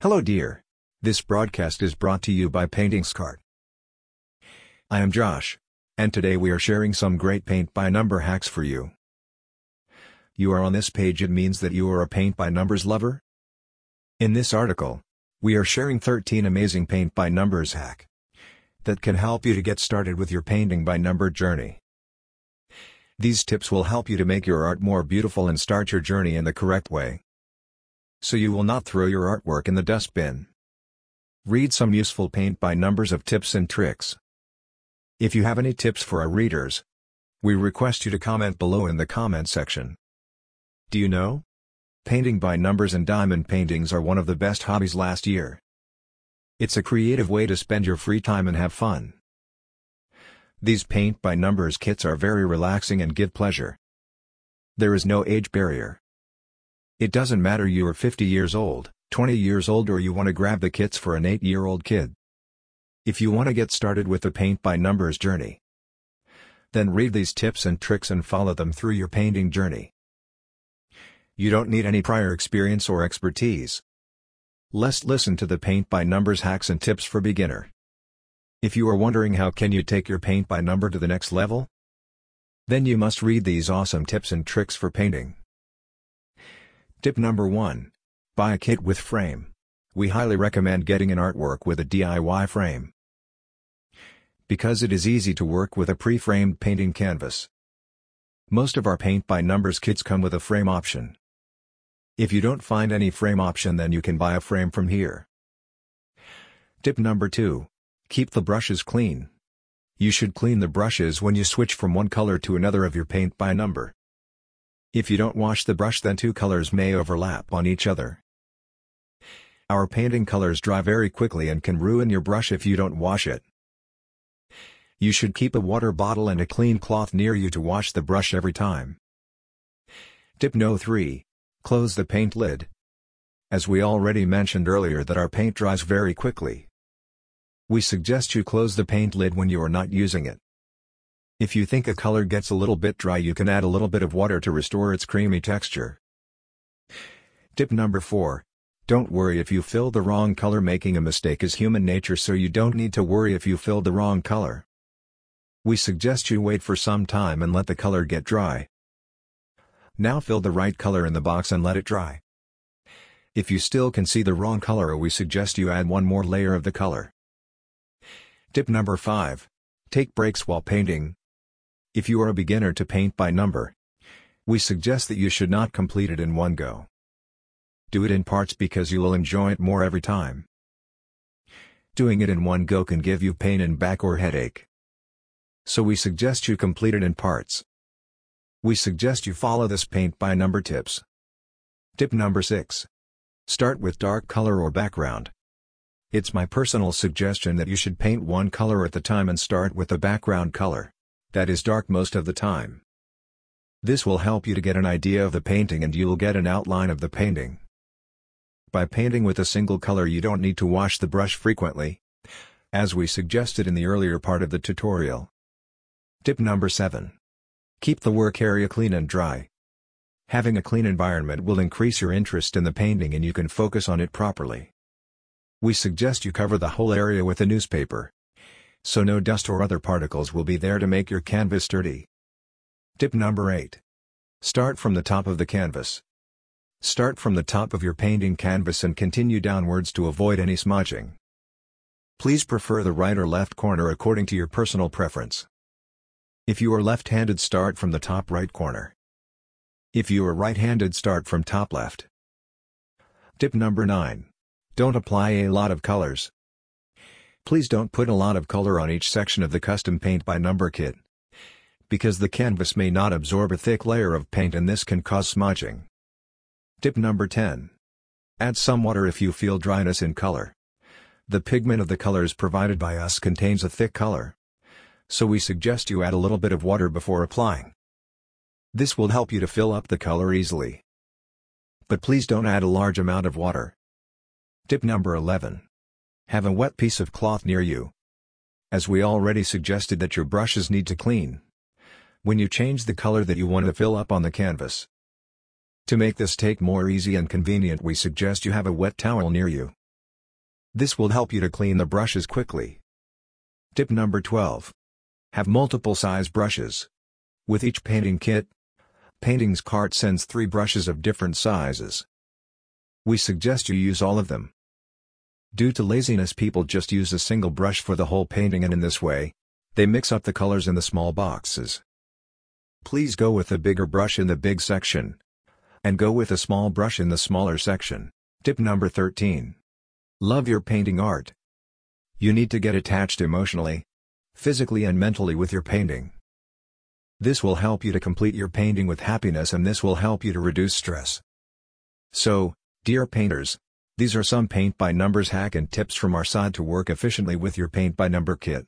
Hello dear. This broadcast is brought to you by PaintingsCart. I am Josh. And today we are sharing some great paint by number hacks for you. You are on this page it means that you are a paint by numbers lover? In this article, we are sharing 13 amazing paint by numbers hack that can help you to get started with your painting by number journey. These tips will help you to make your art more beautiful and start your journey in the correct way so you will not throw your artwork in the dustbin. Read some useful paint by numbers of tips and tricks. If you have any tips for our readers, we request you to comment below in the comment section. Do you know? Painting by numbers and diamond paintings are one of the best hobbies last year. It's a creative way to spend your free time and have fun. These paint by numbers kits are very relaxing and give pleasure. There is no age barrier. It doesn't matter you are 50 years old, 20 years old or you want to grab the kits for an 8-year-old kid. If you want to get started with the paint by numbers journey, then read these tips and tricks and follow them through your painting journey. You don't need any prior experience or expertise. Let's listen to the paint by numbers hacks and tips for beginner. If you are wondering how can you take your paint by number to the next level? Then you must read these awesome tips and tricks for painting. Tip number 1. Buy a kit with frame. We highly recommend getting an artwork with a DIY frame. Because it is easy to work with a pre-framed painting canvas. Most of our paint by numbers kits come with a frame option. If you don't find any frame option then you can buy a frame from here. Tip number 2. Keep the brushes clean. You should clean the brushes when you switch from one color to another of your paint by number. If you don't wash the brush then two colors may overlap on each other. Our painting colors dry very quickly and can ruin your brush if you don't wash it. You should keep a water bottle and a clean cloth near you to wash the brush every time. Tip No 3. Close the paint lid. As we already mentioned earlier that our paint dries very quickly. We suggest you close the paint lid when you are not using it. If you think a color gets a little bit dry you can add a little bit of water to restore its creamy texture. Tip number 4. Don't worry if you fill the wrong color making a mistake is human nature so you don't need to worry if you filled the wrong color. We suggest you wait for some time and let the color get dry. Now fill the right color in the box and let it dry. If you still can see the wrong color we suggest you add one more layer of the color. Tip number 5. Take breaks while painting, if you are a beginner to paint by number, we suggest that you should not complete it in one go. Do it in parts because you will enjoy it more every time. Doing it in one go can give you pain in back or headache. So we suggest you complete it in parts. We suggest you follow this paint by number tips. Tip number 6. Start with dark color or background. It's my personal suggestion that you should paint one color at the time and start with the background color that is dark most of the time. This will help you to get an idea of the painting and you'll get an outline of the painting. By painting with a single color you don't need to wash the brush frequently, as we suggested in the earlier part of the tutorial. Tip number 7. Keep the work area clean and dry. Having a clean environment will increase your interest in the painting and you can focus on it properly. We suggest you cover the whole area with a newspaper so no dust or other particles will be there to make your canvas dirty. Tip number 8. Start from the top of the canvas. Start from the top of your painting canvas and continue downwards to avoid any smudging. Please prefer the right or left corner according to your personal preference. If you are left-handed start from the top right corner. If you are right-handed start from top left. Tip number 9. Don't apply a lot of colors. Please don't put a lot of color on each section of the custom paint by number kit. Because the canvas may not absorb a thick layer of paint and this can cause smudging. Tip number 10. Add some water if you feel dryness in color. The pigment of the colors provided by us contains a thick color. So we suggest you add a little bit of water before applying. This will help you to fill up the color easily. But please don't add a large amount of water. Tip number 11. Have a wet piece of cloth near you. As we already suggested that your brushes need to clean. When you change the color that you want to fill up on the canvas. To make this take more easy and convenient we suggest you have a wet towel near you. This will help you to clean the brushes quickly. Tip number 12. Have multiple size brushes. With each painting kit, Paintings Cart sends three brushes of different sizes. We suggest you use all of them. Due to laziness people just use a single brush for the whole painting and in this way, they mix up the colors in the small boxes. Please go with a bigger brush in the big section. And go with a small brush in the smaller section. Tip number 13. Love your painting art. You need to get attached emotionally, physically and mentally with your painting. This will help you to complete your painting with happiness and this will help you to reduce stress. So, dear painters, these are some paint by numbers hack and tips from our side to work efficiently with your paint by number kit.